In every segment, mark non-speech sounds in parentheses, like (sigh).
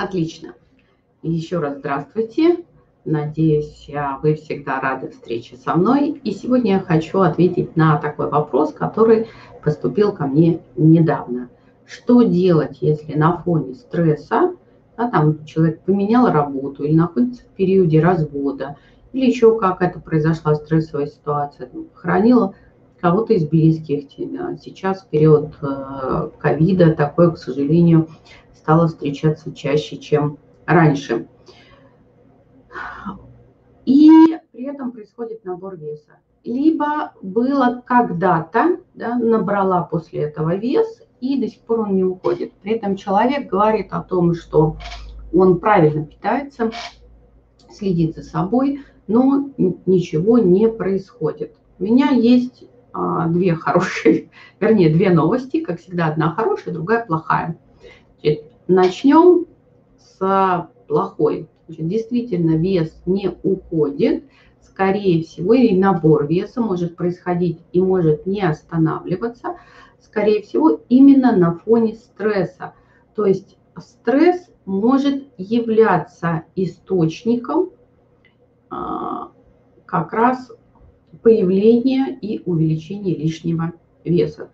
Отлично. Еще раз здравствуйте. Надеюсь, вы всегда рады встрече со мной. И сегодня я хочу ответить на такой вопрос, который поступил ко мне недавно. Что делать, если на фоне стресса, да, там человек поменял работу или находится в периоде развода, или еще какая-то произошла стрессовая ситуация, хранила кого-то из близких. Сейчас период э, ковида такое, к сожалению, стало встречаться чаще, чем раньше. И при этом происходит набор веса. Либо было когда-то, да, набрала после этого вес, и до сих пор он не уходит. При этом человек говорит о том, что он правильно питается, следит за собой, но ничего не происходит. У меня есть а, две хорошие, (laughs) вернее, две новости, как всегда, одна хорошая, другая плохая. Начнем с плохой. Значит, действительно, вес не уходит. Скорее всего, и набор веса может происходить и может не останавливаться. Скорее всего, именно на фоне стресса. То есть стресс может являться источником а, как раз появления и увеличения лишнего веса.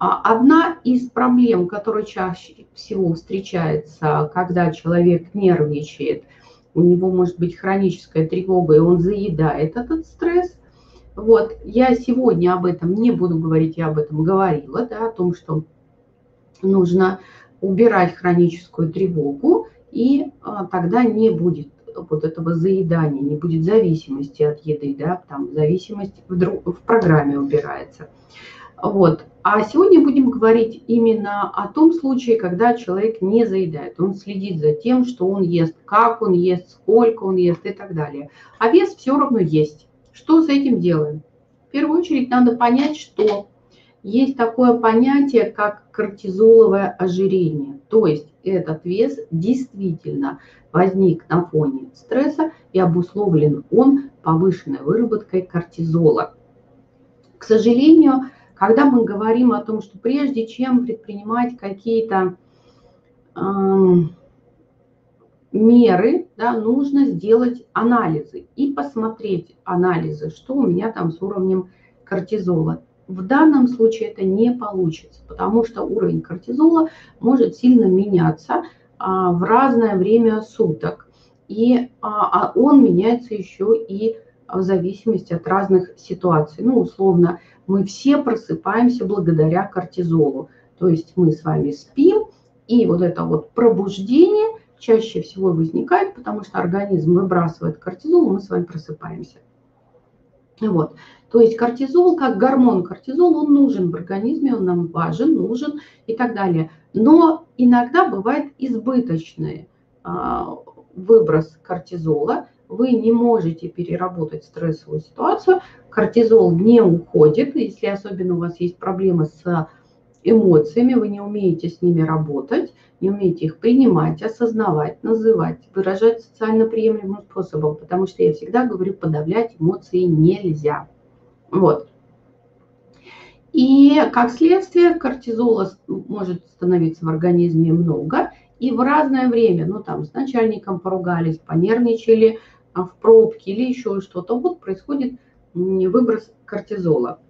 А одна из проблем, которая чаще всего встречается, когда человек нервничает, у него может быть хроническая тревога, и он заедает этот стресс. Вот, я сегодня об этом не буду говорить, я об этом говорила, да, о том, что нужно убирать хроническую тревогу, и а, тогда не будет вот этого заедания, не будет зависимости от еды, да, там зависимость в, в программе убирается. Вот. А сегодня будем говорить именно о том случае, когда человек не заедает. Он следит за тем, что он ест, как он ест, сколько он ест и так далее. А вес все равно есть. Что с этим делаем? В первую очередь надо понять, что есть такое понятие, как кортизоловое ожирение. То есть этот вес действительно возник на фоне стресса и обусловлен он повышенной выработкой кортизола. К сожалению, когда мы говорим о том, что прежде чем предпринимать какие-то э, меры, да, нужно сделать анализы и посмотреть анализы, что у меня там с уровнем кортизола. В данном случае это не получится, потому что уровень кортизола может сильно меняться а, в разное время суток. И а, а он меняется еще и в зависимости от разных ситуаций. Ну, условно, мы все просыпаемся благодаря кортизолу. То есть мы с вами спим, и вот это вот пробуждение чаще всего возникает, потому что организм выбрасывает кортизол, мы с вами просыпаемся. Вот. То есть кортизол, как гормон кортизол, он нужен в организме, он нам важен, нужен и так далее. Но иногда бывает избыточный а, выброс кортизола, вы не можете переработать стрессовую ситуацию, кортизол не уходит, если особенно у вас есть проблемы с эмоциями, вы не умеете с ними работать, не умеете их принимать, осознавать, называть, выражать социально приемлемым способом, потому что я всегда говорю, подавлять эмоции нельзя. Вот. И как следствие кортизола может становиться в организме много, и в разное время, ну там с начальником поругались, понервничали, в пробке или еще что-то, вот происходит выброс кортизола.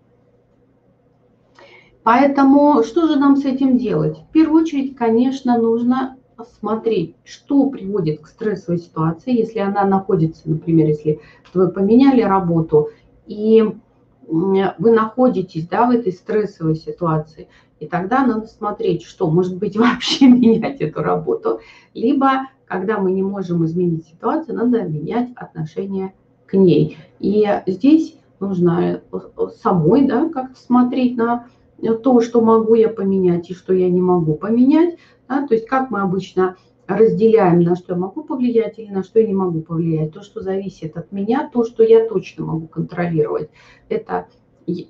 Поэтому что же нам с этим делать? В первую очередь, конечно, нужно смотреть, что приводит к стрессовой ситуации, если она находится, например, если вы поменяли работу и вы находитесь да, в этой стрессовой ситуации, и тогда надо смотреть, что, может быть, (laughs) вообще менять эту работу, либо когда мы не можем изменить ситуацию, надо менять отношение к ней. И здесь нужно э, самой да, как-то смотреть на то, что могу я поменять и что я не могу поменять. Да, то есть как мы обычно разделяем, на что я могу повлиять или на что я не могу повлиять. То, что зависит от меня, то, что я точно могу контролировать. Это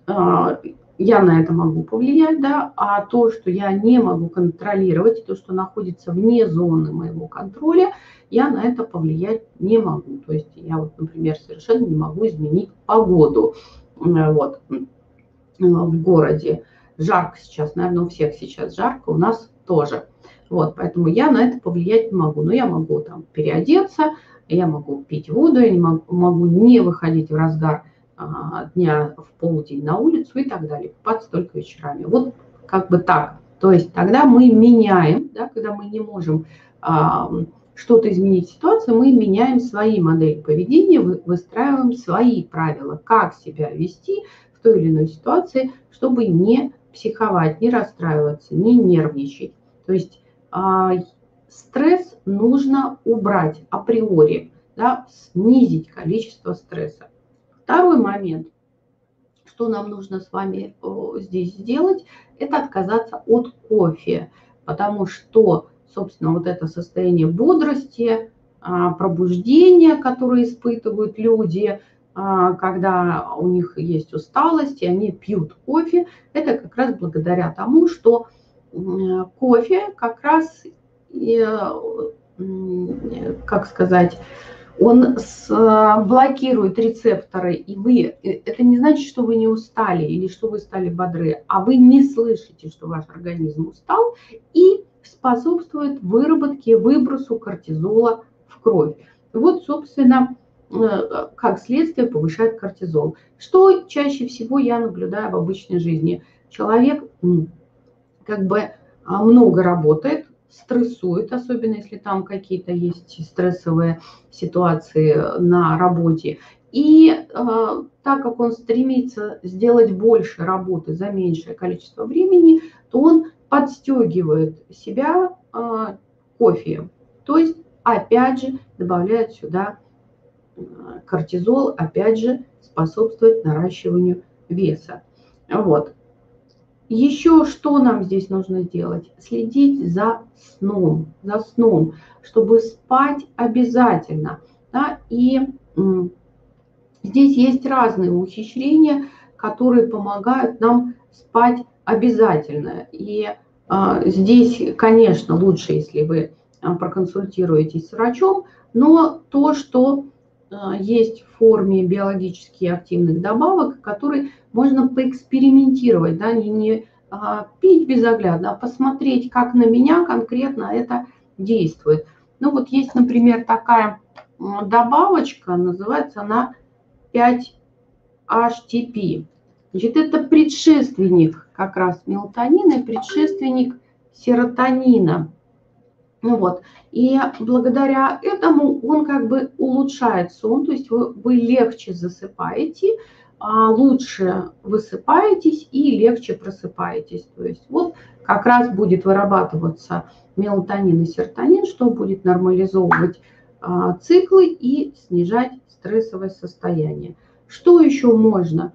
а, я на это могу повлиять, да, а то, что я не могу контролировать, то, что находится вне зоны моего контроля, я на это повлиять не могу. То есть я вот, например, совершенно не могу изменить погоду вот, в городе. Жарко сейчас, наверное, у всех сейчас жарко, у нас тоже. Вот, поэтому я на это повлиять не могу. Но я могу там переодеться, я могу пить воду, я не могу, могу не выходить в разгар дня в полдень на улицу и так далее, купаться только вечерами. Вот как бы так. То есть тогда мы меняем, да, когда мы не можем а, что-то изменить в ситуации, мы меняем свои модели поведения, выстраиваем свои правила, как себя вести в той или иной ситуации, чтобы не психовать, не расстраиваться, не нервничать. То есть а, стресс нужно убрать априори, да, снизить количество стресса. Второй момент, что нам нужно с вами здесь сделать, это отказаться от кофе, потому что, собственно, вот это состояние бодрости, а, пробуждения, которое испытывают люди, а, когда у них есть усталость, и они пьют кофе, это как раз благодаря тому, что кофе как раз, как сказать, он блокирует рецепторы, и вы, э, это не значит, что вы не устали или что вы стали бодры, а вы не слышите, что ваш организм устал, и способствует выработке, выбросу кортизола в кровь. Вот, собственно, э, как следствие повышает кортизол. Что чаще всего я наблюдаю в обычной жизни? Человек как бы много работает, стрессует, особенно если там какие-то есть стрессовые ситуации на работе. И э, так как он стремится сделать больше работы за меньшее количество времени, то он подстегивает себя э, кофе. То есть, опять же, добавляет сюда кортизол, опять же, способствует наращиванию веса. Вот. Еще что нам здесь нужно делать? Следить за сном, за сном, чтобы спать обязательно. Да? И здесь есть разные ухищрения, которые помогают нам спать обязательно. И а, здесь, конечно, лучше, если вы а, проконсультируетесь с врачом, но то, что есть в форме биологически активных добавок, которые можно поэкспериментировать, да, не, не а, пить безоглядно, а посмотреть, как на меня конкретно это действует. Ну вот есть, например, такая добавочка, называется она 5-HTP. Значит, это предшественник как раз мелатонина, предшественник серотонина. Ну вот, и благодаря этому он как бы улучшает сон, то есть вы, вы легче засыпаете, а лучше высыпаетесь и легче просыпаетесь. То есть вот как раз будет вырабатываться мелатонин и серотонин, что будет нормализовывать а, циклы и снижать стрессовое состояние. Что еще можно?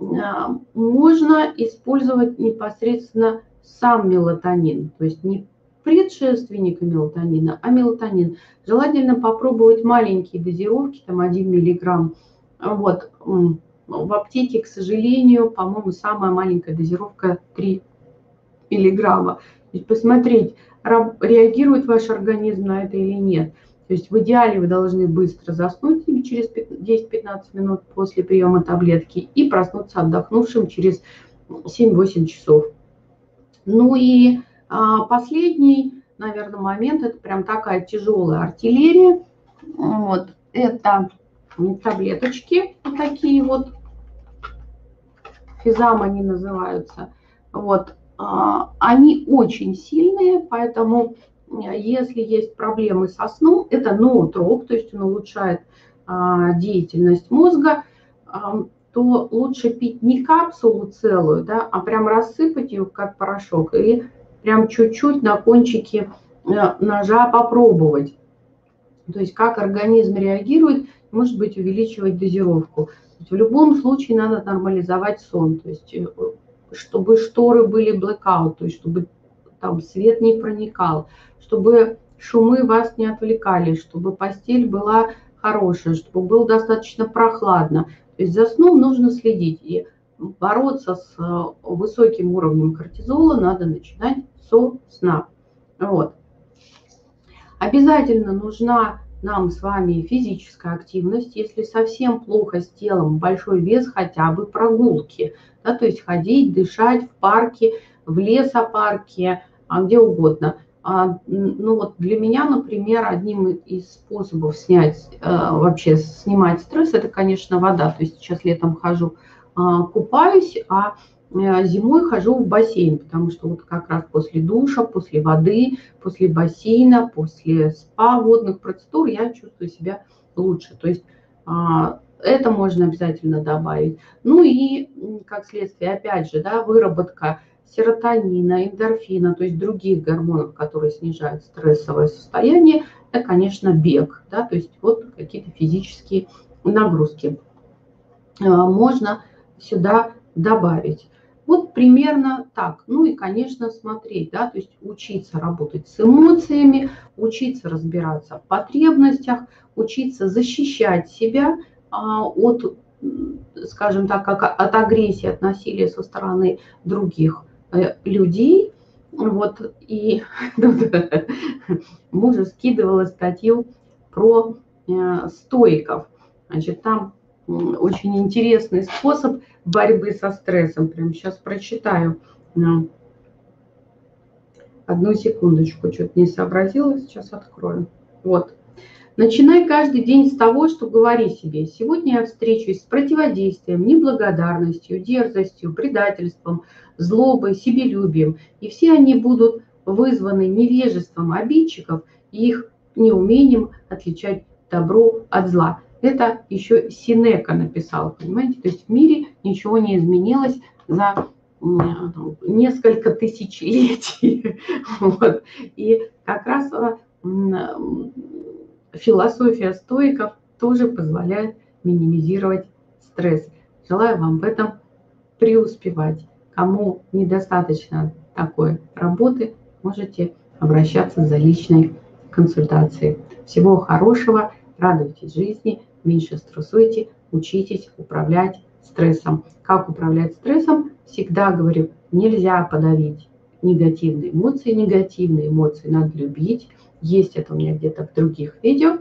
А, можно использовать непосредственно сам мелатонин, то есть не предшественника мелатонина, а мелатонин. Желательно попробовать маленькие дозировки, там 1 миллиграмм. Вот. В аптеке, к сожалению, по-моему, самая маленькая дозировка 3 миллиграмма. То есть посмотреть, реагирует ваш организм на это или нет. То есть в идеале вы должны быстро заснуть через 10-15 минут после приема таблетки и проснуться отдохнувшим через 7-8 часов. Ну и последний, наверное, момент, это прям такая тяжелая артиллерия. Вот, это таблеточки вот такие вот, физам они называются. Вот, а, они очень сильные, поэтому если есть проблемы со сном, это ноотроп, то есть он улучшает а, деятельность мозга, то лучше пить не капсулу целую, да, а прям рассыпать ее как порошок и прям чуть-чуть на кончике э, ножа попробовать. То есть как организм реагирует, может быть, увеличивать дозировку. В любом случае надо нормализовать сон, то есть э, чтобы шторы были blackout, то есть чтобы там свет не проникал, чтобы шумы вас не отвлекали, чтобы постель была хорошая, чтобы было достаточно прохладно. То есть за сном нужно следить. И бороться с э, высоким уровнем кортизола надо начинать со сна. Вот. Обязательно нужна нам с вами физическая активность. Если совсем плохо с телом, большой вес, хотя бы прогулки. Да, то есть ходить, дышать в парке, в лесопарке, а где угодно. А, ну вот для меня, например, одним из способов снять, а, вообще снимать стресс, это, конечно, вода. То есть сейчас летом хожу, а, купаюсь, а зимой хожу в бассейн, потому что вот как раз после душа, после воды, после бассейна, после спа, водных процедур я чувствую себя лучше. То есть это можно обязательно добавить. Ну и как следствие, опять же, да, выработка серотонина, эндорфина, то есть других гормонов, которые снижают стрессовое состояние, это, конечно, бег, да, то есть вот какие-то физические нагрузки а, можно сюда добавить. Вот примерно так. Ну и, конечно, смотреть, да, то есть учиться работать с эмоциями, учиться разбираться в потребностях, учиться защищать себя а, от, скажем так, как от агрессии, от насилия со стороны других Э, людей. Вот, и (laughs) мужу скидывала статью про э, стойков. Значит, там очень интересный способ борьбы со стрессом. Прямо сейчас прочитаю. Одну секундочку, что-то не сообразила, сейчас открою. Вот. Начинай каждый день с того, что говори себе. Сегодня я встречусь с противодействием, неблагодарностью, дерзостью, предательством, злобой, себелюбием. И все они будут вызваны невежеством обидчиков и их неумением отличать добро от зла. Это еще Синека написал, понимаете? То есть в мире ничего не изменилось за несколько тысячелетий. (laughs) Вот. И как раз а, философия стоиков тоже позволяет минимизировать стресс. Желаю вам в этом преуспевать. Кому недостаточно такой работы, можете обращаться за личной консультацией. Всего хорошего, радуйтесь жизни, меньше стрессуйте, учитесь управлять стрессом. Как управлять стрессом? Всегда говорю, нельзя подавить негативные эмоции. Негативные эмоции надо любить, есть это у меня где-то в других видео,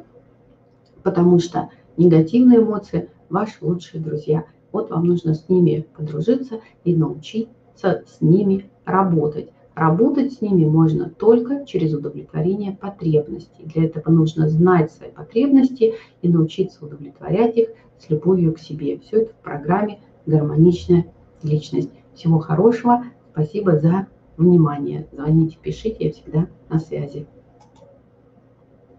потому что негативные эмоции – ваши лучшие друзья. Вот вам нужно с ними подружиться и научиться с ними работать. Работать с ними можно только через удовлетворение потребностей. Для этого нужно знать свои потребности и научиться удовлетворять их с любовью к себе. Все это в программе «Гармоничная личность». Всего хорошего. Спасибо за внимание. Звоните, пишите, я всегда на связи.